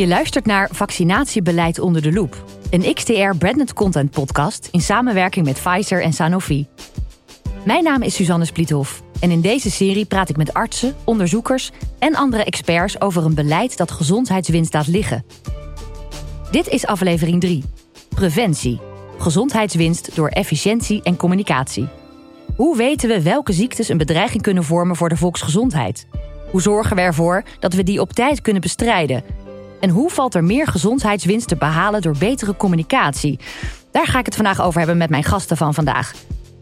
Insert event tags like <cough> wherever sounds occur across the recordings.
Je luistert naar Vaccinatiebeleid onder de loep. Een XTR branded content podcast in samenwerking met Pfizer en Sanofi. Mijn naam is Suzanne Spliethoff en in deze serie praat ik met artsen, onderzoekers en andere experts over een beleid dat gezondheidswinst laat liggen. Dit is aflevering 3. Preventie. Gezondheidswinst door efficiëntie en communicatie. Hoe weten we welke ziektes een bedreiging kunnen vormen voor de volksgezondheid? Hoe zorgen we ervoor dat we die op tijd kunnen bestrijden? En hoe valt er meer gezondheidswinst te behalen door betere communicatie? Daar ga ik het vandaag over hebben met mijn gasten van vandaag.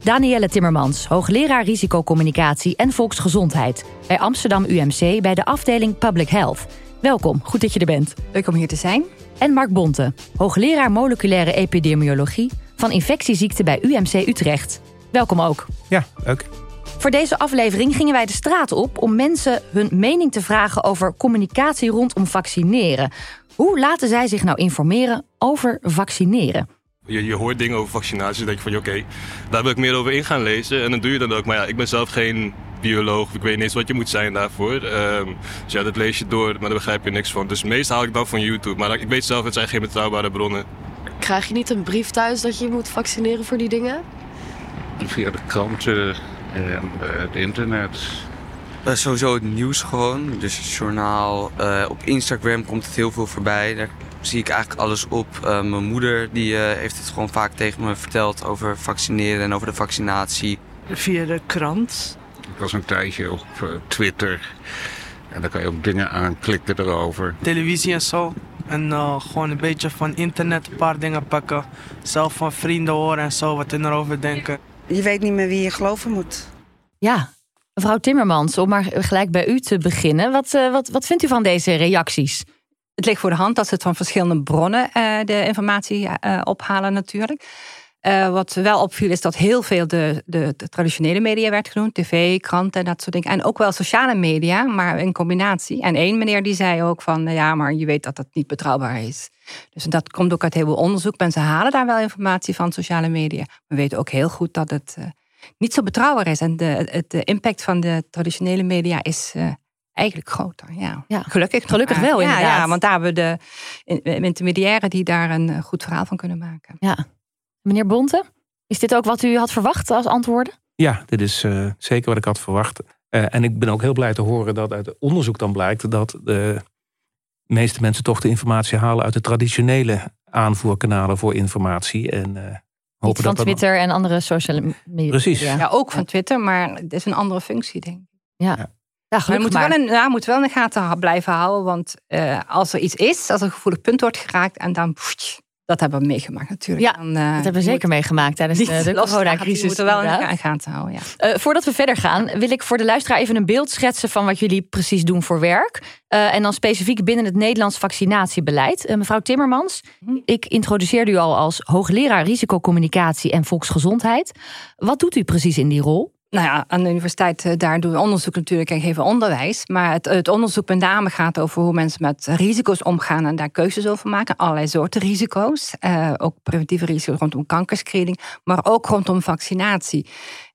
Danielle Timmermans, hoogleraar risicocommunicatie en volksgezondheid bij Amsterdam UMC bij de afdeling Public Health. Welkom, goed dat je er bent. Leuk om hier te zijn. En Mark Bonte, hoogleraar moleculaire epidemiologie van infectieziekten bij UMC Utrecht. Welkom ook. Ja, leuk. Voor deze aflevering gingen wij de straat op om mensen hun mening te vragen over communicatie rondom vaccineren. Hoe laten zij zich nou informeren over vaccineren? Je, je hoort dingen over vaccinaties en denk je van oké, daar wil ik meer over in gaan lezen. En dan doe je dat ook. Maar ja, ik ben zelf geen bioloog. Ik weet niet eens wat je moet zijn daarvoor. Um, dus ja, dat lees je door, maar daar begrijp je niks van. Dus meestal haal ik dan van YouTube. Maar ik weet zelf, het zijn geen betrouwbare bronnen. Krijg je niet een brief thuis dat je moet vaccineren voor die dingen? Via de kranten en het internet. Uh, sowieso het nieuws gewoon. Dus het journaal. Uh, op Instagram komt het heel veel voorbij. Daar zie ik eigenlijk alles op. Uh, mijn moeder die, heeft het gewoon vaak tegen me verteld over vaccineren en over de vaccinatie. Via de krant. Ik was een tijdje op Twitter. En daar kan je ook dingen aanklikken erover. Televisie en zo. En gewoon een beetje van internet een paar dingen pakken. Zelf van vrienden horen en zo, wat ze erover denken. Je weet niet meer wie je geloven moet. Ja, mevrouw Timmermans, om maar gelijk bij u te beginnen. Wat, uh, wat, wat vindt u van deze reacties? Het ligt voor de hand dat ze het van verschillende bronnen uh, de informatie uh, ophalen natuurlijk. wat wel opviel is dat heel veel de, de, de, traditionele media werd genoemd. TV, kranten en dat soort dingen. En ook wel sociale media, maar in combinatie. En één meneer die zei ook van... ja, maar je weet dat dat niet betrouwbaar is. Dus dat komt ook uit heel veel onderzoek. Mensen halen daar wel informatie van sociale media. We weten ook heel goed dat het uh, niet zo betrouwbaar is. En de, de impact van de traditionele media is uh, eigenlijk groter. Ja. ja. Gelukkig, gelukkig wel inderdaad. Ja, ja, want daar hebben we de intermediairen die daar een eh, goed verhaal van kunnen maken. Ja. Meneer Bonte, is dit ook wat u had verwacht als antwoorden? Ja, dit is uh, zeker wat ik had verwacht. Uh, en ik ben ook heel blij te horen dat uit het onderzoek dan blijkt dat de meeste mensen toch de informatie halen uit de traditionele aanvoerkanalen voor informatie. En, uh, hopen van dat Twitter dan... en andere sociale media. Precies. Ja, ook van Twitter, maar het is een andere functie, denk ik. Ja. ja. Ja, maar we moeten wel, een, ja, moeten wel in de gaten blijven houden. Want uh, als er iets is, als er een gevoelig punt wordt geraakt en dan pff, dat hebben we meegemaakt natuurlijk. Ja, uh, dat hebben we zeker meegemaakt tijdens de, de coronacrisis. We moeten wel in de gaten houden, ja. Uh, voordat we verder gaan, wil ik voor de luisteraar even een beeld schetsen... van wat jullie precies doen voor werk. Uh, en dan specifiek binnen het Nederlands vaccinatiebeleid. mevrouw Timmermans, hm. ik introduceerde u al als hoogleraar risicocommunicatie en volksgezondheid. Wat doet u precies in die rol? Nou ja, aan de universiteit eh, daar doen we onderzoek natuurlijk en geven onderwijs. Maar het, het, onderzoek met name gaat over hoe mensen met risico's omgaan en daar keuzes over maken. Allerlei soorten risico's. Uh, ook preventieve risico's rondom kankerscreening, maar ook rondom vaccinatie.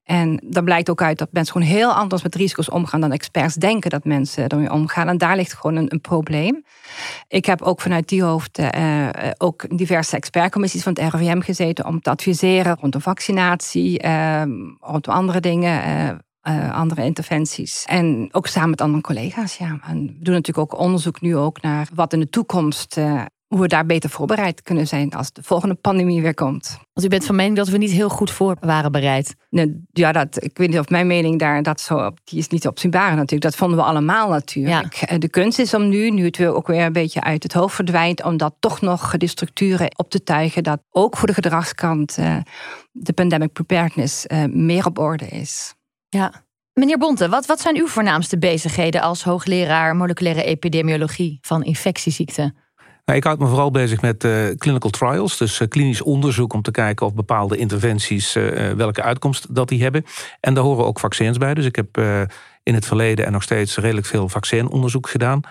En daar blijkt ook uit dat mensen gewoon heel anders met risico's omgaan dan experts denken dat mensen ermee omgaan. En daar ligt gewoon een, een probleem. Ik heb ook vanuit die hoofd uh, ook diverse expertcommissies van het RIVM gezeten om te adviseren rondom vaccinatie, uh, rondom andere dingen. Uh, andere interventies. En ook samen met andere collega's. Ja. En we doen natuurlijk ook onderzoek nu ook naar wat in de toekomst hoe we daar beter voorbereid kunnen zijn als de volgende pandemie weer komt. Want u bent van mening dat we niet heel goed voor waren bereid. Nee, ja, dat, ik weet niet of mijn mening daar dat zo, die is niet opzienbaar natuurlijk. Dat vonden we allemaal natuurlijk. Ja. Eh, de kunst is om nu, nu het weer ook weer een beetje uit het hoofd verdwijnt, om dat toch nog de structuren op te tuigen, dat ook voor de gedragskant uh, de pandemic preparedness uh, meer op orde is. Ja. Meneer Bonte, wat, wat zijn uw voornaamste bezigheden als hoogleraar moleculaire epidemiologie van infectieziekten? Nou, ik houd me vooral bezig met uh, clinical trials, dus uh, klinisch onderzoek om te kijken of bepaalde interventies uh, welke uitkomst dat die hebben. En daar horen ook vaccins bij. Dus ik heb in het verleden en nog steeds redelijk veel vaccinonderzoek gedaan.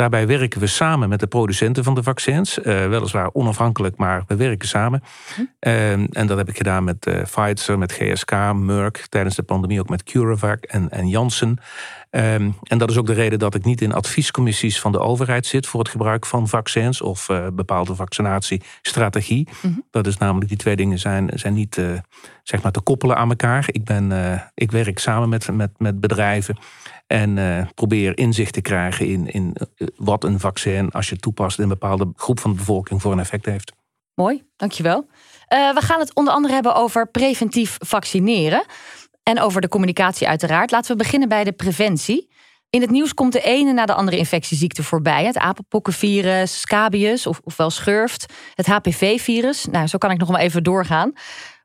Daarbij werken we samen met de producenten van de vaccins. Uh, weliswaar onafhankelijk, maar we werken samen. Hm. Ehm, en dat heb ik gedaan met uh, Pfizer, met GSK, Merck. Tijdens de pandemie ook met CureVac en, en Janssen. Um, en dat is ook de reden dat ik niet in adviescommissies van de overheid zit voor het gebruik van vaccins of uh, bepaalde vaccinatiestrategie. Mhm. Dat is namelijk, die twee dingen zijn, zijn niet uh, zeg maar te koppelen aan elkaar. Ik, ben, uh, ik werk samen met, met, met bedrijven en probeer inzicht te krijgen in, in wat een vaccin, als je het toepast in een bepaalde groep van de bevolking, voor een effect heeft. Mooi, dankjewel. we gaan het onder andere hebben over preventief vaccineren. En over de communicatie uiteraard. Laten we beginnen bij de preventie. In het nieuws komt de ene na de andere infectieziekte voorbij. Het apenpokkenvirus, scabius of, ofwel schurft, het HPV-virus. Nou, zo kan ik nog maar even doorgaan.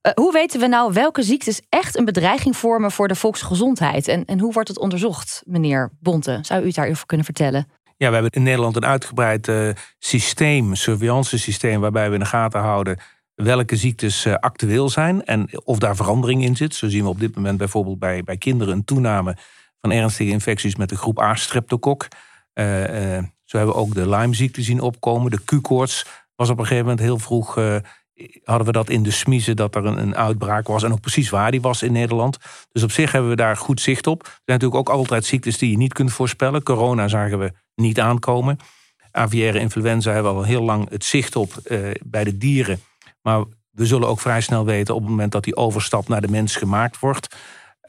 Uh, hoe weten we nou welke ziektes echt een bedreiging vormen voor de volksgezondheid? En, en hoe wordt het onderzocht, meneer Bonte? Zou u het daarover kunnen vertellen? Ja, we hebben in Nederland een uitgebreid uh, systeem, surveillance systeem, waarbij we in de gaten houden welke ziektes eh, actueel zijn en of daar verandering in zit. Zo zien we op dit moment bijvoorbeeld bij, bij kinderen een toename van ernstige infecties met de groep A-streptokok. Zo hebben we ook de Lyme-ziekte zien opkomen. De Q-koorts was op een gegeven moment heel vroeg. Hadden we dat in de smiezen dat er een, een, uitbraak was. En ook precies waar die was in Nederland. Dus op zich hebben we daar goed zicht op. Er zijn natuurlijk ook altijd ziektes die je niet kunt voorspellen. Corona zagen we niet aankomen. Aviaire influenza hebben we al heel lang het zicht op bij de dieren. Maar we zullen ook vrij snel weten op het moment dat die overstap naar de mens gemaakt wordt.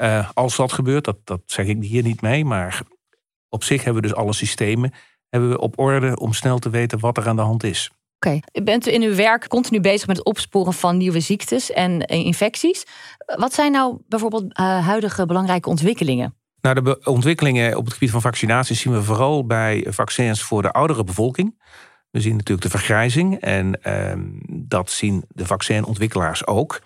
Uh, als dat gebeurt, dat, dat zeg ik hier niet mee. Maar op zich hebben we dus alle systemen hebben we op orde om snel te weten wat er aan de hand is. Oké, okay. bent u in uw werk continu bezig met het opsporen van nieuwe ziektes en infecties. Wat zijn nou bijvoorbeeld uh, huidige belangrijke ontwikkelingen? Nou, de ontwikkelingen op het gebied van vaccinaties zien we vooral bij vaccins voor de oudere bevolking. We zien natuurlijk de vergrijzing en ehm, dat zien de vaccinontwikkelaars ook.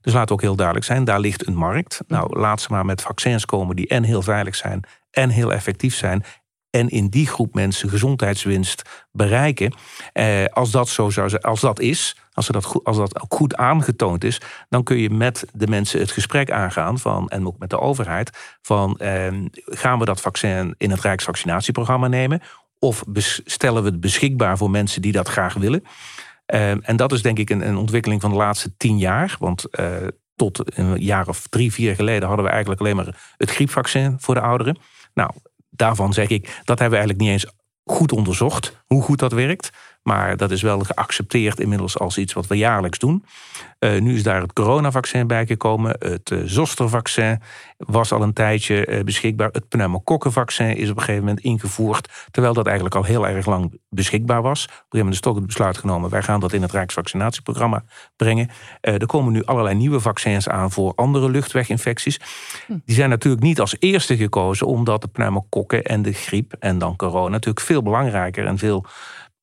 Dus laat ook heel duidelijk zijn, daar ligt een markt. Nou, laat ze maar met vaccins komen die en heel veilig zijn en heel effectief zijn. En in die groep mensen gezondheidswinst bereiken. Eh, als dat zo zou als dat is, als, dat goed, als dat ook goed aangetoond is, dan kun je met de mensen het gesprek aangaan van, en ook met de overheid, van eh, gaan we dat vaccin in het Rijksvaccinatieprogramma nemen? Of stellen we het beschikbaar voor mensen die dat graag willen? Ehm, en dat is denk ik een, een, ontwikkeling van de laatste tien jaar. Want uh, tot een jaar of drie, vier geleden hadden we eigenlijk alleen maar het griepvaccin voor de ouderen. Nou, daarvan zeg ik, dat hebben we eigenlijk niet eens goed onderzocht, hoe goed dat werkt. Maar dat is wel geaccepteerd inmiddels als iets wat we jaarlijks doen. Uh, nu is daar het coronavaccin bij gekomen. Het uh, zostervaccin was al een tijdje uh, beschikbaar. Het pneumokokkenvaccin is op een gegeven moment ingevoerd. Terwijl dat eigenlijk al heel erg lang beschikbaar was. Op een gegeven moment is toch het besluit genomen. Wij gaan dat in het Rijksvaccinatieprogramma brengen. er komen nu allerlei nieuwe vaccins aan voor andere luchtweginfecties. Hm. Die zijn natuurlijk niet als eerste gekozen. Omdat de pneumokokken en de griep en dan corona natuurlijk veel belangrijker en veel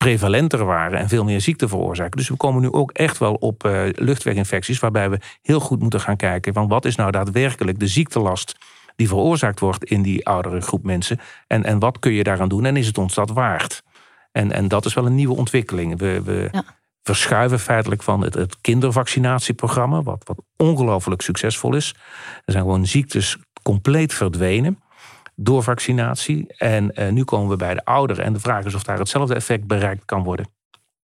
prevalenter waren en veel meer ziekte veroorzaken. Dus we komen nu ook echt wel op uh, luchtweginfecties, waarbij we heel goed moeten gaan kijken van wat is nou daadwerkelijk de ziektelast die veroorzaakt wordt in die oudere groep mensen. En, en wat kun je daaraan doen en is het ons dat waard? En, en dat is wel een nieuwe ontwikkeling. We, we verschuiven feitelijk van het, het kindervaccinatieprogramma, wat, wat ongelooflijk succesvol is. Er zijn gewoon ziektes compleet verdwenen door vaccinatie. En uh, nu komen we bij de ouderen. En de vraag is of daar hetzelfde effect bereikt kan worden.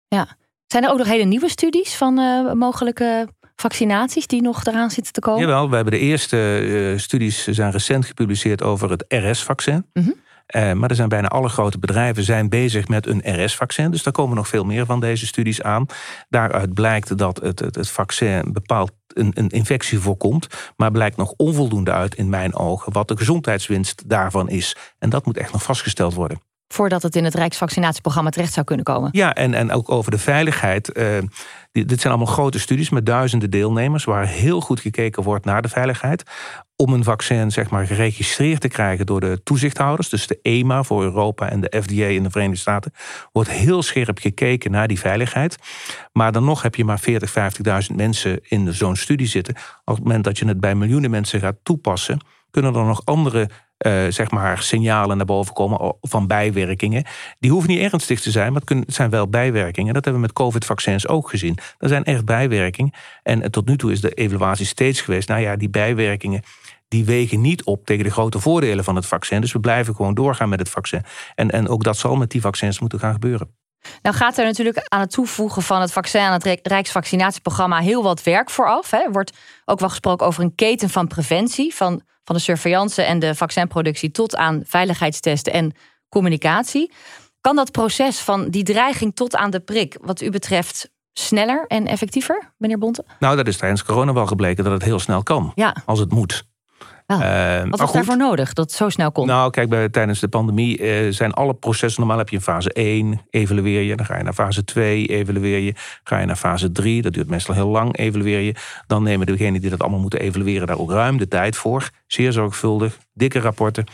Ja. Zijn er ook nog hele nieuwe studies van uh, mogelijke vaccinaties die nog eraan zitten te komen? Jawel, we hebben de eerste uh, studies zijn recent gepubliceerd over het RS-vaccin. Mm -hmm. Uh, maar er zijn bijna alle grote bedrijven zijn bezig met een RS-vaccin. Dus daar komen nog veel meer van deze studies aan. Daaruit blijkt dat het, het, het vaccin bepaald een, een, infectie voorkomt. Maar blijkt nog onvoldoende uit in mijn ogen wat de gezondheidswinst daarvan is. En dat moet echt nog vastgesteld worden voordat het in het Rijksvaccinatieprogramma terecht zou kunnen komen. Ja, en, en ook over de veiligheid. Uh, dit zijn allemaal grote studies met duizenden deelnemers, waar heel goed gekeken wordt naar de veiligheid. Om een vaccin zeg maar, geregistreerd te krijgen door de toezichthouders, dus de EMA voor Europa en de FDA in de Verenigde Staten, wordt heel scherp gekeken naar die veiligheid. Maar dan nog heb je maar 40, 50.000 mensen in zo'n studie zitten. Op het moment dat je het bij miljoenen mensen gaat toepassen, kunnen er nog andere uh, zeg maar signalen naar boven komen van bijwerkingen. Die hoeven niet ernstig te zijn, maar het zijn wel bijwerkingen. Dat hebben we met COVID-vaccins ook gezien. Er zijn echt bijwerkingen. En tot nu toe is de evaluatie steeds geweest, nou ja, die bijwerkingen die wegen niet op tegen de grote voordelen van het vaccin. Dus we blijven gewoon doorgaan met het vaccin. En, en ook dat zal met die vaccins moeten gaan gebeuren. Nou gaat er natuurlijk aan het toevoegen van het vaccin aan het Rijksvaccinatieprogramma heel wat werk vooraf. Er wordt ook wel gesproken over een keten van preventie, van, van de surveillance en de vaccinproductie tot aan veiligheidstesten en communicatie. Kan dat proces van die dreiging tot aan de prik, wat u betreft, sneller en effectiever, meneer Bonte? Nou, dat is tijdens corona wel gebleken dat het heel snel kan. Ja. Als het moet. Uh, Wat was daarvoor nodig dat het zo snel kon? Nou, kijk, bij, tijdens de pandemie uh, zijn alle processen. Normaal heb je in fase 1, evalueer je. Dan ga je naar fase 2, evalueer je. Ga je naar fase 3, dat duurt meestal heel lang, evalueer je. Dan nemen degenen die dat allemaal moeten evalueren daar ook ruim de tijd voor. Zeer zorgvuldig, dikke rapporten.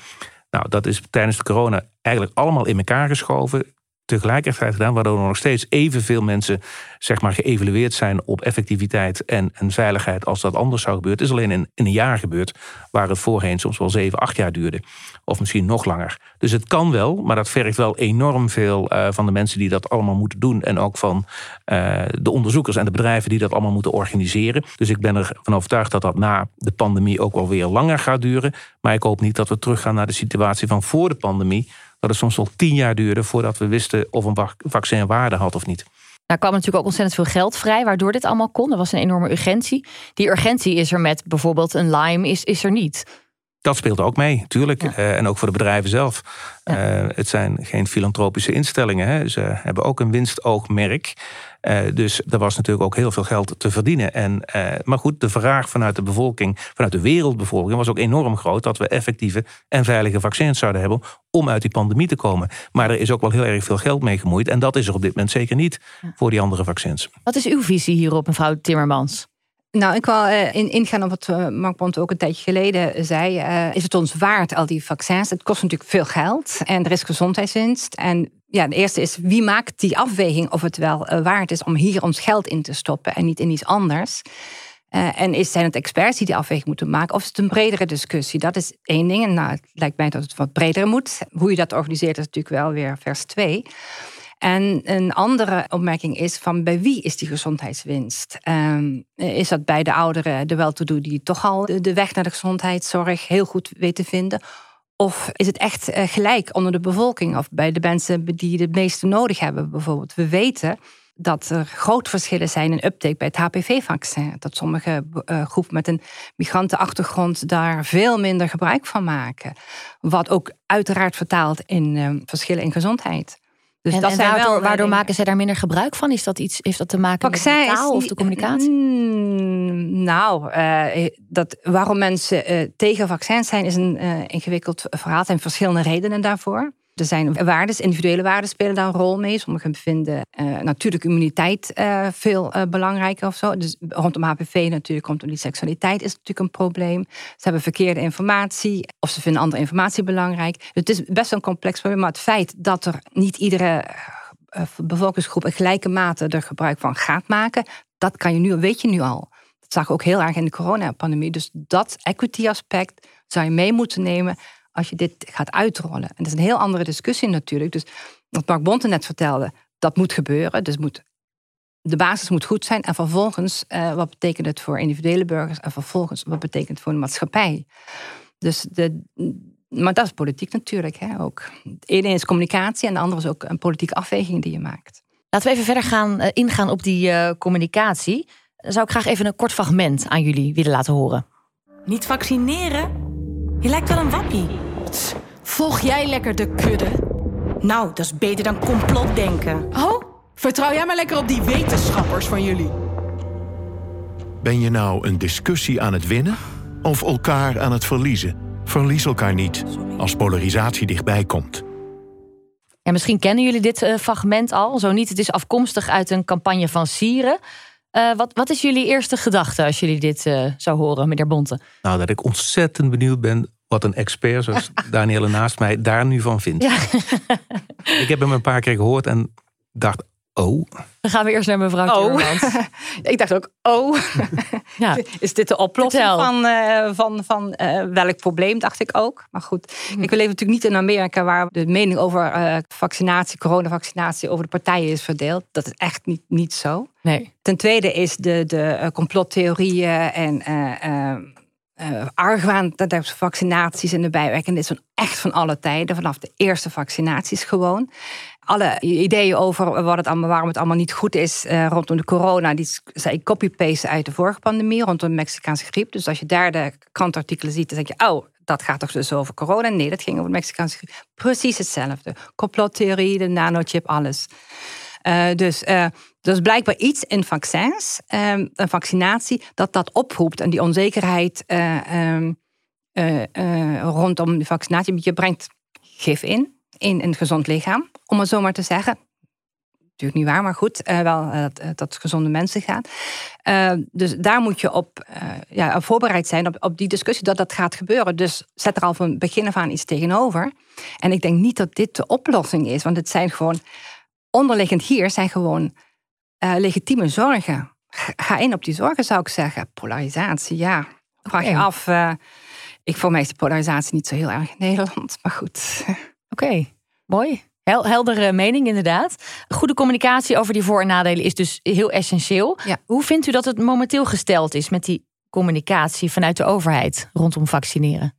Nou, dat is tijdens de corona eigenlijk allemaal in elkaar geschoven tegelijkertijd gedaan, waardoor er nog steeds evenveel mensen zeg maar, geëvalueerd zijn op effectiviteit en, en veiligheid als dat anders zou gebeuren. Het is alleen in, een jaar gebeurd, waar het voorheen soms wel zeven, acht jaar duurde. Of misschien nog langer. Dus het kan wel, maar dat vergt wel enorm veel uh, van de mensen die dat allemaal moeten doen. En ook van uh, de onderzoekers en de bedrijven die dat allemaal moeten organiseren. Dus ik ben ervan overtuigd dat dat na de pandemie ook wel weer langer gaat duren. Maar ik hoop niet dat we teruggaan naar de situatie van voor de pandemie dat het soms al tien jaar duurde voordat we wisten of een vaccin waarde had of niet. Daar kwam natuurlijk ook ontzettend veel geld vrij, waardoor dit allemaal kon. Er was een enorme urgentie. Die urgentie is er met bijvoorbeeld een Lyme, is, is er niet. Dat speelt ook mee, tuurlijk. Uh, en ook voor de bedrijven zelf. Ja. Uh, het zijn geen filantropische instellingen. Hè. Ze hebben ook een winstoogmerk. Uh, dus er was natuurlijk ook heel veel geld te verdienen. En, maar goed, de vraag vanuit de bevolking, vanuit de wereldbevolking, was ook enorm groot dat we effectieve en veilige vaccins zouden hebben om uit die pandemie te komen. Maar er is ook wel heel erg veel geld mee gemoeid. En dat is er op dit moment zeker niet voor die andere vaccins. Wat is uw visie hierop, mevrouw Timmermans? Nou, ik wil in, ingaan op wat uh, Mark Bont ook een tijdje geleden zei. Uh, is het ons waard, al die vaccins? Het kost natuurlijk veel geld en er is gezondheidswinst. En ja, de eerste is, wie maakt die afweging of het wel waard is om hier ons geld in te stoppen en niet in iets anders? en is, zijn het experts die die afweging moeten maken? Of is het een bredere discussie? Dat is één ding. En nou, het lijkt mij dat het wat breder moet. Hoe je dat organiseert is natuurlijk wel weer vers 2. En een andere opmerking is van bij wie is die gezondheidswinst? Um, is dat bij de ouderen, de wel-to-do, die toch al de weg naar de gezondheidszorg heel goed weten vinden? Of is het echt gelijk onder de bevolking of bij de mensen die het meeste nodig hebben bijvoorbeeld? We weten dat er grote verschillen zijn in uptake bij het HPV-vaccin. Dat sommige uh, groepen met een migrantenachtergrond daar veel minder gebruik van maken. Wat ook uiteraard vertaalt in uh, verschillen in gezondheid. Dus en, dat en zijn waardoor, wel waardoor maken zij daar minder gebruik van? Is dat iets, heeft dat te maken met de taal of de communicatie? Mm, nou, uh, dat, waarom mensen uh, tegen vaccins zijn, is een uh, ingewikkeld verhaal. Er zijn verschillende redenen daarvoor. Er zijn waarden, individuele waarden spelen daar een rol mee. Sommigen vinden uh, natuurlijk immuniteit uh, veel uh, belangrijker of zo. Dus rondom HPV natuurlijk, rondom die seksualiteit is natuurlijk een probleem. Ze hebben verkeerde informatie of ze vinden andere informatie belangrijk. Dus het is best wel een complex probleem. Maar het feit dat er niet iedere bevolkingsgroep in gelijke mate er gebruik van gaat maken, dat kan je nu, weet je nu al. Dat zag ook heel erg in de coronapandemie. Dus dat equity aspect zou je mee moeten nemen als je dit gaat uitrollen. En dat is een heel andere discussie natuurlijk. Dus wat Mark Bonte net vertelde, dat moet gebeuren. Dus moet, de basis moet goed zijn. En vervolgens, uh, wat betekent het voor individuele burgers? En vervolgens, wat betekent het voor de maatschappij? Dus de, maar dat is politiek natuurlijk hè, ook. Het ene is communicatie en de andere is ook een politieke afweging die je maakt. Laten we even verder gaan, uh, ingaan op die uh, communicatie. Dan zou ik graag even een kort fragment aan jullie willen laten horen. Niet vaccineren? Je lijkt wel een wappie. Volg jij lekker de kudde? Nou, dat is beter dan complotdenken. Oh, vertrouw jij maar lekker op die wetenschappers van jullie. Ben je nou een discussie aan het winnen of elkaar aan het verliezen? Verlies elkaar niet als polarisatie dichtbij komt. Ja, misschien kennen jullie dit uh, fragment al. Zo niet, het is afkomstig uit een campagne van Sieren. Uh, wat, wat is jullie eerste gedachte als jullie dit uh, zou horen, meneer Bonte? Nou, dat ik ontzettend benieuwd ben wat een expert zoals <laughs> Danielle naast mij daar nu van vindt. Ja. ik heb hem een paar keer gehoord en dacht, oh. Dan gaan we eerst naar mevrouw oh. <laughs> ik dacht ook, oh. ja. <laughs> Is dit de oplossing Vertel. van, uh, van, van uh, welk probleem, dacht ik ook. Maar goed, hm. ik leven natuurlijk niet in Amerika... waar de mening over uh, vaccinatie, coronavaccinatie... over de partijen is verdeeld. Dat is echt niet, niet zo. Nee. Ten tweede is de, de complottheorieën en uh, argwaan dat vaccinaties en de bijwerkingen is van echt van alle tijden, vanaf de eerste vaccinaties gewoon. Alle ideeën over wat het allemaal, waarom het allemaal niet goed is uh, rondom de corona, die zei copy-paste uit de vorige pandemie rondom de Mexicaanse griep. Dus als je daar de krantartikelen ziet, dan denk je, oh, dat gaat toch dus over corona? Nee, dat ging over de Mexicaanse griep. Precies hetzelfde. Complottheorie, de nanochip, alles. Uh, dus uh, er is blijkbaar iets in vaccins, um, een vaccinatie, dat dat oproept. En die onzekerheid uh, rondom de vaccinatie. Je brengt gif in, in een gezond lichaam, om het zo maar te zeggen. Natuurlijk niet waar, maar goed, wel dat, dat gezonde mensen gaan. dus daar moet je op, ja, voorbereid zijn op, op die discussie dat dat gaat gebeuren. Dus zet er al van begin af aan iets tegenover. En ik denk niet dat dit de oplossing is, want het zijn gewoon onderliggend hier zijn gewoon legitieme zorgen. Ga in op die zorgen, zou ik zeggen. Polarisatie, ja. Vraag je af. Ik voor mij is de polarisatie niet zo heel erg in Nederland, <laughs> maar goed. Oké, mooi. Hel heldere mening, inderdaad. Goede communicatie over die voor- en nadelen is dus heel essentieel. Ja. Hoe vindt u dat het momenteel gesteld is met die communicatie vanuit de overheid rondom vaccineren?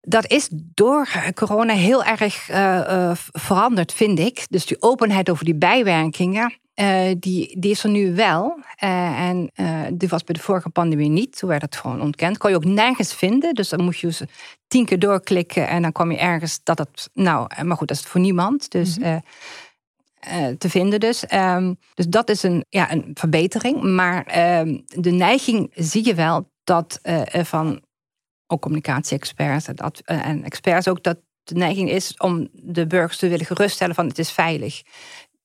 Dat is door corona heel erg uh, veranderd, vind ik. Dus die openheid over die bijwerkingen, uh, die, die is er nu wel. Uh, en die was bij de vorige pandemie niet. Toen werd het gewoon ontkend. Kon je ook nergens vinden. Dus dan moest je dus tien keer doorklikken en dan kwam je ergens dat het. Nou, maar goed, dat is voor niemand. Dus. Mm -hmm. te vinden dus. Um, dus dat is een, ja, een verbetering. Maar uh, de neiging zie je wel dat uh, van ook communicatie-experts en, dat, en experts ook dat de neiging is om de burgers te willen geruststellen van het is veilig.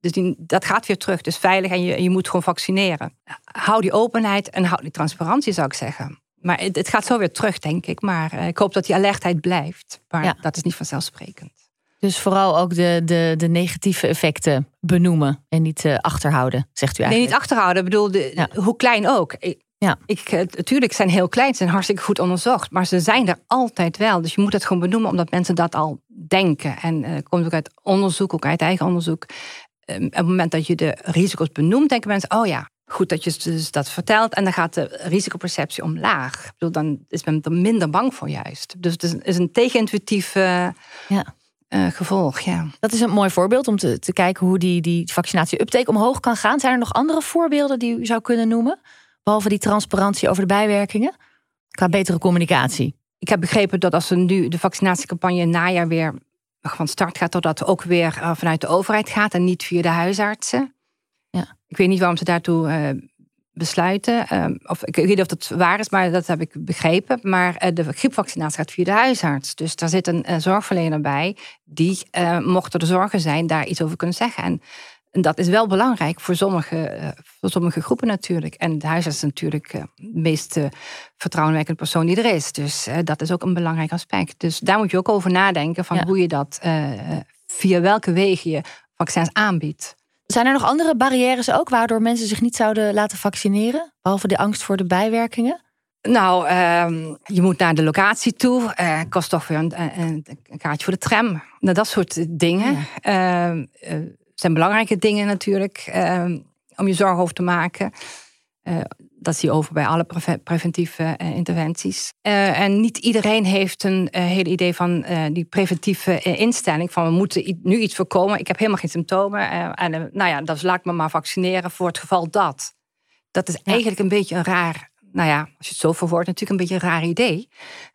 Dus die, dat gaat weer terug. Dus veilig en je, je moet gewoon vaccineren. Hou die openheid en hou die transparantie, zou ik zeggen. Maar het, het gaat zo weer terug, denk ik. Maar uh, ik hoop dat die alertheid blijft. Maar ja. dat is niet vanzelfsprekend. Dus vooral ook de, de, de negatieve effecten benoemen en niet uh, achterhouden, zegt u eigenlijk? Nee, niet achterhouden. Ik bedoel, de, ja. hoe klein ook. Ja. Ik, natuurlijk zijn heel klein, ze zijn hartstikke goed onderzocht. Maar ze zijn er altijd wel. Dus je moet het gewoon benoemen omdat mensen dat al denken. En uh, komt ook uit onderzoek, ook uit eigen onderzoek. Um, op het moment dat je de risico's benoemt, denken mensen: oh ja, goed dat je dus dat vertelt. En dan gaat de risicoperceptie omlaag. Ik bedoel, dan is men er minder bang voor juist. Dus het is, is een tegenintuïtief uh, ja. uh, gevolg. Ja. Dat is een mooi voorbeeld om te, te kijken hoe die, die vaccinatie-uptake omhoog kan gaan. Zijn er nog andere voorbeelden die u zou kunnen noemen? Behalve die transparantie over de bijwerkingen? Qua betere communicatie. Ik heb begrepen dat als er nu de vaccinatiecampagne in najaar weer van start gaat, dat dat ook weer uh, vanuit de overheid gaat en niet via de huisartsen. Ja. Ik weet niet waarom ze daartoe uh, besluiten. Uh, of ik weet niet of dat waar is, maar dat heb ik begrepen. Maar uh, de griepvaccinatie gaat via de huisarts. Dus daar zit een, zorgverlener bij die, mochten er zorgen zijn, daar iets over kunnen zeggen. En en dat is wel belangrijk voor sommige, voor sommige groepen natuurlijk. En de huisarts is natuurlijk de meest vertrouwenwekkende persoon die er is. Dus dat is ook een belangrijk aspect. Dus daar moet je ook over nadenken van ja. hoe je dat, via welke wegen je vaccins aanbiedt. Zijn er nog andere barrières ook waardoor mensen zich niet zouden laten vaccineren? Behalve de angst voor de bijwerkingen? Nou, um, je moet naar de locatie toe. Uh, kost toch weer een, een, een, kaartje voor de tram. Nou, dat soort dingen. Ja. Uh, zijn belangrijke dingen natuurlijk uh, om je zorgen over te maken. Uh, dat zie je over bij alle pre preventieve uh, interventies. en niet iedereen heeft een hele idee van die preventieve instelling. Van we moeten nu iets voorkomen. Ik heb helemaal geen symptomen. en nou ja, dus laat ik me maar vaccineren voor het geval dat. Dat is ja. eigenlijk een beetje een raar nou ja, als je het zo verwoordt, natuurlijk een beetje een raar idee.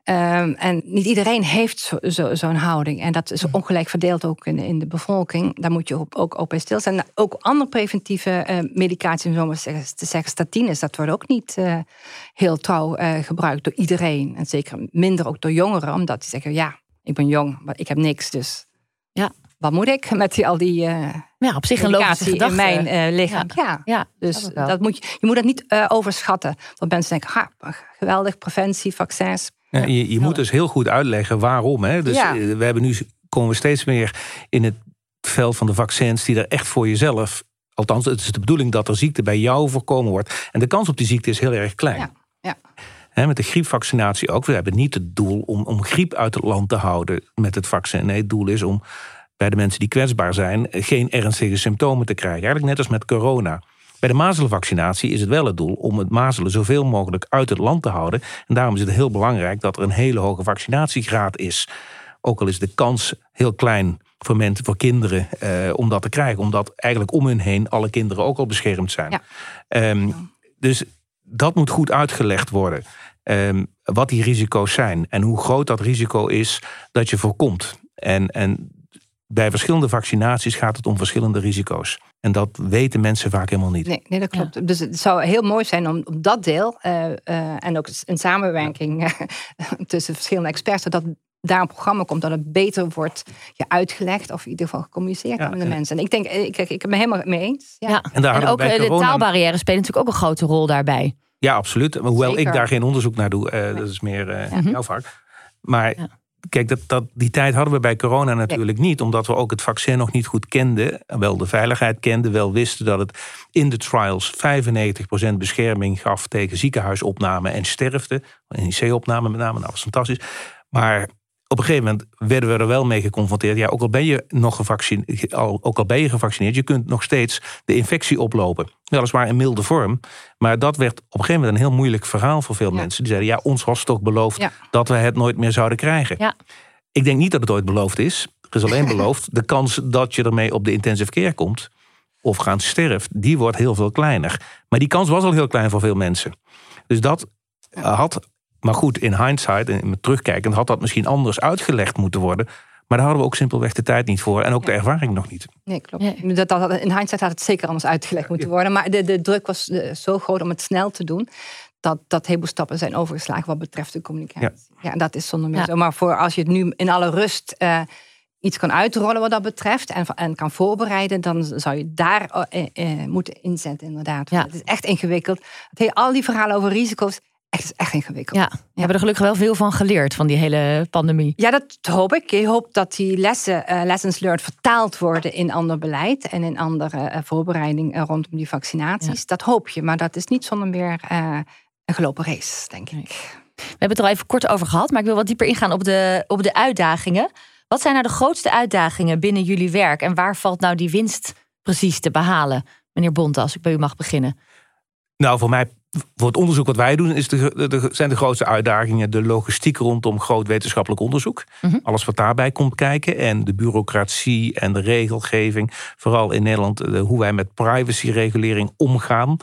Um, en niet iedereen heeft zo'n zo, zo houding. En dat is ongelijk verdeeld ook in, in de bevolking. Daar moet je ook, ook, ook bij stilstaan. Ook andere preventieve uh, medicatie, om zo maar te zeggen, statines, dat wordt ook niet uh, heel trouw uh, gebruikt door iedereen. En zeker minder ook door jongeren, omdat die zeggen, ja, ik ben jong, maar ik heb niks. Dus ja. wat moet ik met die, al die ja, op zich een logische gedachte. in mijn uh, lichaam. Ja, ja. ja dus dat, dat, moet je, je moet dat niet uh, overschatten. Want mensen denken, ha, geweldig, preventie, vaccins. Ja, je, je moet dus heel goed uitleggen waarom. Hè? Dus ja. we hebben nu komen we steeds meer in het veld van de vaccins die er echt voor jezelf. Althans, het is de bedoeling dat er ziekte bij jou voorkomen wordt. En de kans op die ziekte is heel erg klein. Ja. Ja. He, met de griepvaccinatie ook. We hebben niet het doel om, om griep uit het land te houden met het vaccin. Nee, het doel is om bij de mensen die kwetsbaar zijn geen ernstige symptomen te krijgen. Eigenlijk net als met corona. Bij de mazelenvaccinatie is het wel het doel om het mazelen zoveel mogelijk uit het land te houden. En daarom is het heel belangrijk dat er een hele hoge vaccinatiegraad is. Ook al is de kans heel klein voor mensen, voor kinderen, eh, om dat te krijgen. Omdat eigenlijk om hun heen alle kinderen ook al beschermd zijn. Ja. Ehm, dus dat moet goed uitgelegd worden. Ehm, wat die risico's zijn en hoe groot dat risico is dat je voorkomt. En, en bij verschillende vaccinaties gaat het om verschillende risico's. En dat weten mensen vaak helemaal niet. Nee, nee dat klopt. Dus het zou heel mooi zijn om op dat deel eh, eh, en ook in samenwerking eh, <laughs> tussen verschillende experts, dat daar een programma komt dat het beter wordt je uitgelegd of in ieder geval gecommuniceerd Ja, met de en- mensen. En ik denk, ik, ik, ik ben helemaal mee eens. Ja. Ja. En daar ook bij eh, de corona- taalbarrière spelen natuurlijk ook een grote rol daarbij. Ja, absoluut. Hoewel Zeker. ik daar geen onderzoek naar doe, eh, dat is meer eh Mhm. jouw vak. Maar kijk, dat, dat, die tijd hadden we bij corona natuurlijk niet, omdat we ook het vaccin nog niet goed kenden. Wel de veiligheid kenden, wel wisten dat het in de trials 95% bescherming gaf tegen ziekenhuisopname en sterfte. NIC-opname met name, nou, dat was fantastisch. Maar op een gegeven moment werden we er wel mee geconfronteerd. Ja, ook al ben je nog gevaccineerd, ook al ben je gevaccineerd, je kunt nog steeds de infectie oplopen. Weliswaar in milde vorm. Maar dat werd op een gegeven moment een heel moeilijk verhaal voor veel mensen. Die zeiden, ja, ons was toch beloofd Ja. dat we het nooit meer zouden krijgen. Ja. Ik denk niet dat het ooit beloofd is. Er is alleen beloofd, de kans dat je ermee op de intensive care komt of gaan sterft, die wordt heel veel kleiner. Maar die kans was al heel klein voor veel mensen. Dus dat had, maar goed, in hindsight en met terugkijkend, had dat misschien anders uitgelegd moeten worden. Maar daar hadden we ook simpelweg de tijd niet voor en ook de ervaring nog niet. Nee, klopt. Dat, dat, in hindsight had het zeker anders uitgelegd moeten worden. Maar de, de druk was eh, zo groot om het snel te doen. Dat, dat heel veel stappen zijn overgeslagen wat betreft de communicatie. Ja, dat is zonder meer Ja. zo. Maar voor als je het nu in alle rust eh, iets kan uitrollen wat dat betreft. En, en kan voorbereiden. Dan zou je daar eh, moeten inzetten inderdaad. Ja. Het is echt ingewikkeld. Het hele, al die verhalen over risico's. Echt, is echt ingewikkeld. Ja, we hebben er gelukkig wel veel van geleerd van die hele pandemie. Ja, dat hoop ik. Ik hoop dat die lessen, eh, lessons learned vertaald worden in ander beleid en in andere eh, voorbereiding eh, rondom die vaccinaties. Dat hoop je, maar dat is niet zonder meer eh, een gelopen race, denk ik. We hebben het er al even kort over gehad, maar ik wil wat dieper ingaan op de, op de uitdagingen. Wat zijn nou de grootste uitdagingen binnen jullie werk en waar valt nou die winst precies te behalen? Meneer Bonte, als ik bij u mag beginnen. Nou, voor mij, voor het onderzoek wat wij doen, is de, zijn de grootste uitdagingen de logistiek rondom groot wetenschappelijk onderzoek. Mhm. Alles wat daarbij komt kijken. En de bureaucratie en de regelgeving. Vooral in Nederland, eh, hoe wij met privacyregulering omgaan.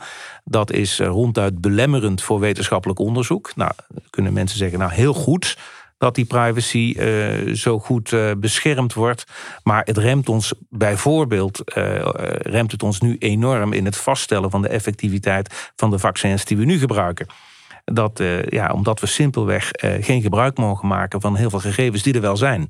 Dat is eh, ronduit belemmerend voor wetenschappelijk onderzoek. Nou, kunnen mensen zeggen, nou heel goed dat die privacy eh, zo goed eh, beschermd wordt. Maar het remt ons bijvoorbeeld eh, remt het ons nu enorm in het vaststellen van de effectiviteit van de vaccins die we nu gebruiken. Dat, ja, omdat we simpelweg geen gebruik mogen maken van heel veel gegevens die er wel zijn.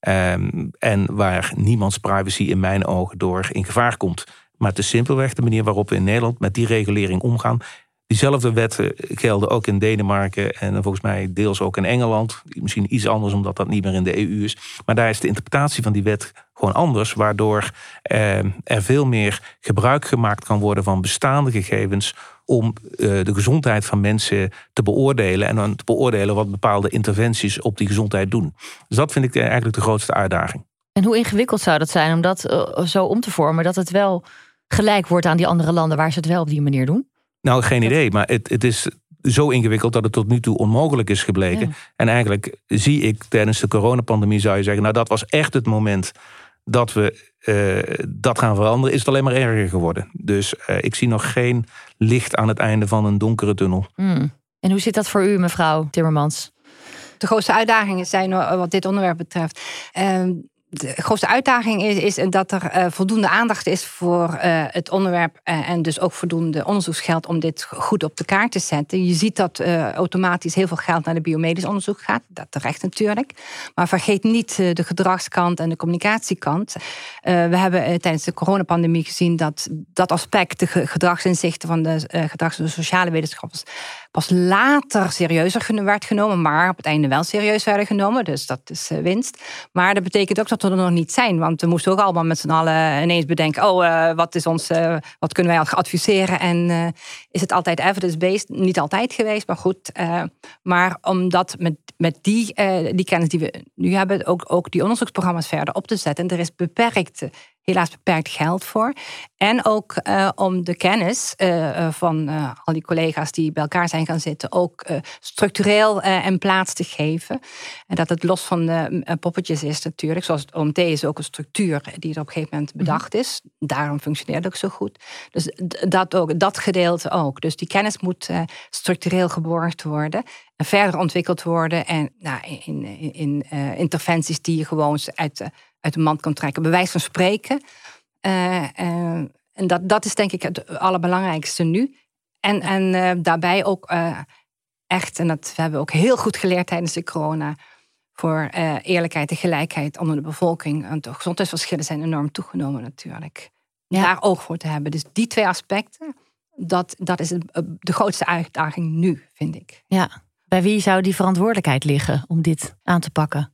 Ehm, en waar niemands privacy in mijn ogen door in gevaar komt. Maar het is simpelweg de manier waarop we in Nederland met die regulering omgaan. Diezelfde wetten gelden ook in Denemarken en volgens mij deels ook in Engeland. Misschien iets anders omdat dat niet meer in de EU is. Maar daar is de interpretatie van die wet gewoon anders. Waardoor eh, er veel meer gebruik gemaakt kan worden van bestaande gegevens. Om eh, de gezondheid van mensen te beoordelen. En dan te beoordelen wat bepaalde interventies op die gezondheid doen. Dus dat vind ik eigenlijk de grootste uitdaging. En hoe ingewikkeld zou dat zijn om dat eh, zo om te vormen dat het wel gelijk wordt aan die andere landen waar ze het wel op die manier doen? Nou, geen idee. Maar het, het is zo ingewikkeld dat het tot nu toe onmogelijk is gebleken. Ja. En eigenlijk zie ik tijdens de coronapandemie, zou je zeggen, nou dat was echt het moment dat we eh, dat gaan veranderen, is het alleen maar erger geworden. Dus eh, ik zie nog geen licht aan het einde van een donkere tunnel. Hmm. En hoe zit dat voor u, mevrouw Timmermans? De grootste uitdagingen zijn eh, wat dit onderwerp betreft. Ehm, de grootste uitdaging is, is dat er eh, voldoende aandacht is voor eh, het onderwerp eh, en dus ook voldoende onderzoeksgeld om dit goed op de kaart te zetten. Je ziet dat automatisch heel veel geld naar de biomedisch onderzoek gaat, dat terecht natuurlijk. Maar vergeet niet de gedragskant en de communicatiekant. We hebben tijdens de coronapandemie gezien dat dat aspect, de ge- gedragsinzichten van de gedrags- en sociale wetenschappers, pas later serieuzer werd genomen, maar op het einde wel serieus werden genomen. Dus dat is eh, winst. Maar dat betekent ook dat we er nog niet zijn. Want we moesten ook allemaal met z'n allen ineens bedenken: oh, eh, wat, is ons, eh, wat kunnen wij adviseren? En is het altijd evidence-based? Niet altijd geweest, maar goed. maar omdat met, met die, die kennis die we nu hebben, ook, ook die onderzoeksprogramma's verder op te zetten. En er is beperkte helaas beperkt geld voor. En ook eh, om de kennis uh, van uh, al die collega's die bij elkaar zijn gaan zitten, ook structureel en plaats te geven. En dat het los van de poppetjes is natuurlijk. Zoals het OMT is ook een structuur die er op een gegeven moment mhm. bedacht is. Daarom functioneert het ook zo goed. Dus dat, ook, dat gedeelte ook. Dus die kennis moet structureel geborgd worden en verder ontwikkeld worden. En nou, in, in, in interventies die je gewoon uit de uit de mand kan trekken. Bewijs van spreken. Uh, uh, en dat, dat is denk ik het allerbelangrijkste nu. En, en uh, daarbij ook echt, en dat hebben we ook heel goed geleerd tijdens de corona, voor eerlijkheid en gelijkheid onder de bevolking. En de gezondheidsverschillen zijn enorm toegenomen natuurlijk. Ja. Daar oog voor te hebben. Dus die twee aspecten, dat, dat is de grootste uitdaging nu, vind ik. Ja. Bij wie zou die verantwoordelijkheid liggen om dit aan te pakken?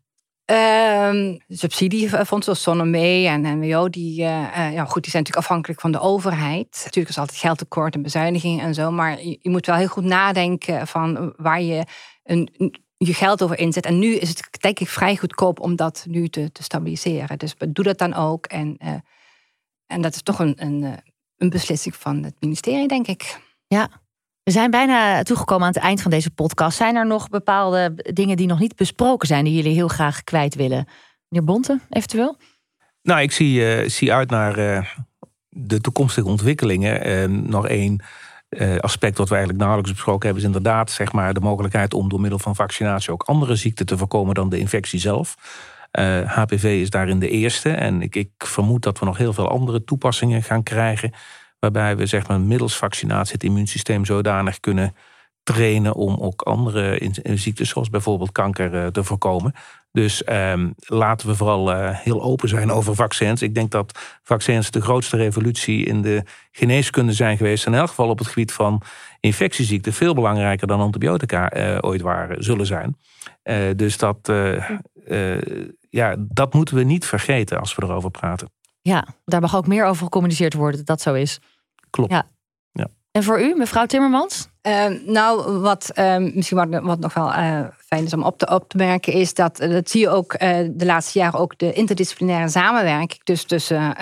Um, subsidiefonds zoals Zonnemee en NWO, die, uh, ja, goed, die zijn natuurlijk afhankelijk van de overheid. Natuurlijk is altijd geldtekort en bezuiniging en zo, maar je, moet wel heel goed nadenken van waar je een, je geld over inzet. En nu is het denk ik vrij goedkoop om dat nu te, stabiliseren. Dus doe dat dan ook. En, uh, en dat is toch een, een, een beslissing van het ministerie, denk ik. Ja, we zijn bijna toegekomen aan het eind van deze podcast. Zijn er nog bepaalde dingen die nog niet besproken zijn, die jullie heel graag kwijt willen? Meneer Bonte, eventueel? Nou, ik zie, uh, zie uit naar uh, de toekomstige ontwikkelingen. En nog één uh, aspect wat we eigenlijk nauwelijks besproken hebben, is inderdaad zeg maar, de mogelijkheid om door middel van vaccinatie ook andere ziekten te voorkomen dan de infectie zelf. HPV is daarin de eerste. En ik, ik vermoed dat we nog heel veel andere toepassingen gaan krijgen Waarbij we zeg maar, middels vaccinatie het immuunsysteem zodanig kunnen trainen om ook andere ziektes, zoals bijvoorbeeld kanker, eh, te voorkomen. Dus um, laten we vooral uh, heel open zijn over vaccins. Ik denk dat vaccins de grootste revolutie in de geneeskunde zijn geweest. In elk geval op het gebied van infectieziekten. Veel belangrijker dan antibiotica ooit waren, zullen zijn. Dus dat, ja, dat moeten we niet vergeten als we erover praten. Ja, daar mag ook meer over gecommuniceerd worden dat zo is. Klopt. Ja. ja. En voor u, mevrouw Timmermans? Uh, nou, wat uh, misschien wat, wat, nog wel uh, fijn is om op te, op te merken, is dat, dat zie je ook de laatste jaren ook de interdisciplinaire samenwerking dus tussen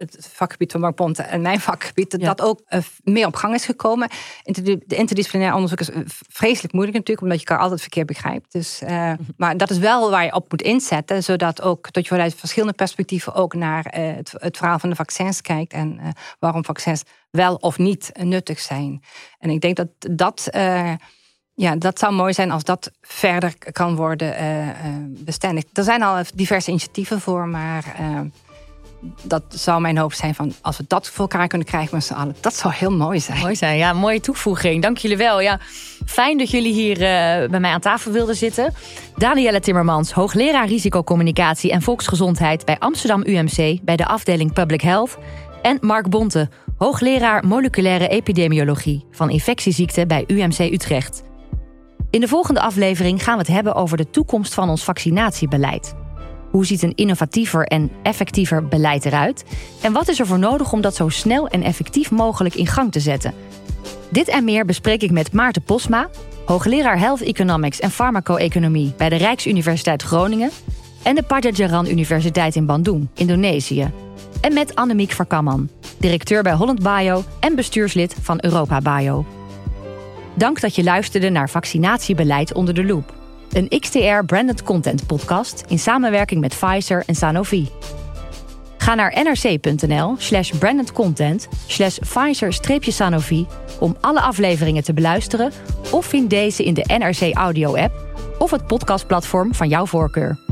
het vakgebied van Mark Ponte en mijn vakgebied, dat dat ook uh, meer op gang is gekomen. De interdisciplinair onderzoek is eh, vreselijk moeilijk natuurlijk, omdat je elkaar altijd verkeerd begrijpt. Dus, uh, maar dat is wel waar je op moet inzetten, zodat ook dat je vanuit verschillende perspectieven ook naar het, het, verhaal van de vaccins kijkt en waarom vaccins wel of niet nuttig zijn. En ik denk dat dat. Ja, dat zou mooi zijn als dat verder kan worden bestendigd. Er zijn al diverse initiatieven voor, maar dat zou mijn hoop zijn van als we dat voor elkaar kunnen krijgen met z'n allen. Dat zou heel mooi zijn. Mooi zijn, ja, mooie toevoeging. Dank jullie wel. Ja, fijn dat jullie hier uh, bij mij aan tafel wilden zitten. Danielle Timmermans, hoogleraar risicocommunicatie en volksgezondheid bij Amsterdam UMC bij de afdeling Public Health. En Mark Bonte, hoogleraar moleculaire epidemiologie van infectieziekten bij UMC Utrecht. In de volgende aflevering gaan we het hebben over de toekomst van ons vaccinatiebeleid. Hoe ziet een innovatiever en effectiever beleid eruit? En wat is er voor nodig om dat zo snel en effectief mogelijk in gang te zetten? Dit en meer bespreek ik met Maarten Posma, hoogleraar Health Economics en Farmaco-economie bij de Rijksuniversiteit Groningen en de Padjadjaran Universiteit in Bandung, Indonesië. En met Annemiek Verkamman, directeur bij Holland Bio en bestuurslid van Europa Bio. Dank dat je luisterde naar Vaccinatiebeleid onder de loep. Een XTR branded content podcast in samenwerking met Pfizer en Sanofi. Ga naar nrc.nl slash brandedcontent slash Pfizer-Sanofi om alle afleveringen te beluisteren of vind deze in de NRC Audio app of het podcastplatform van jouw voorkeur.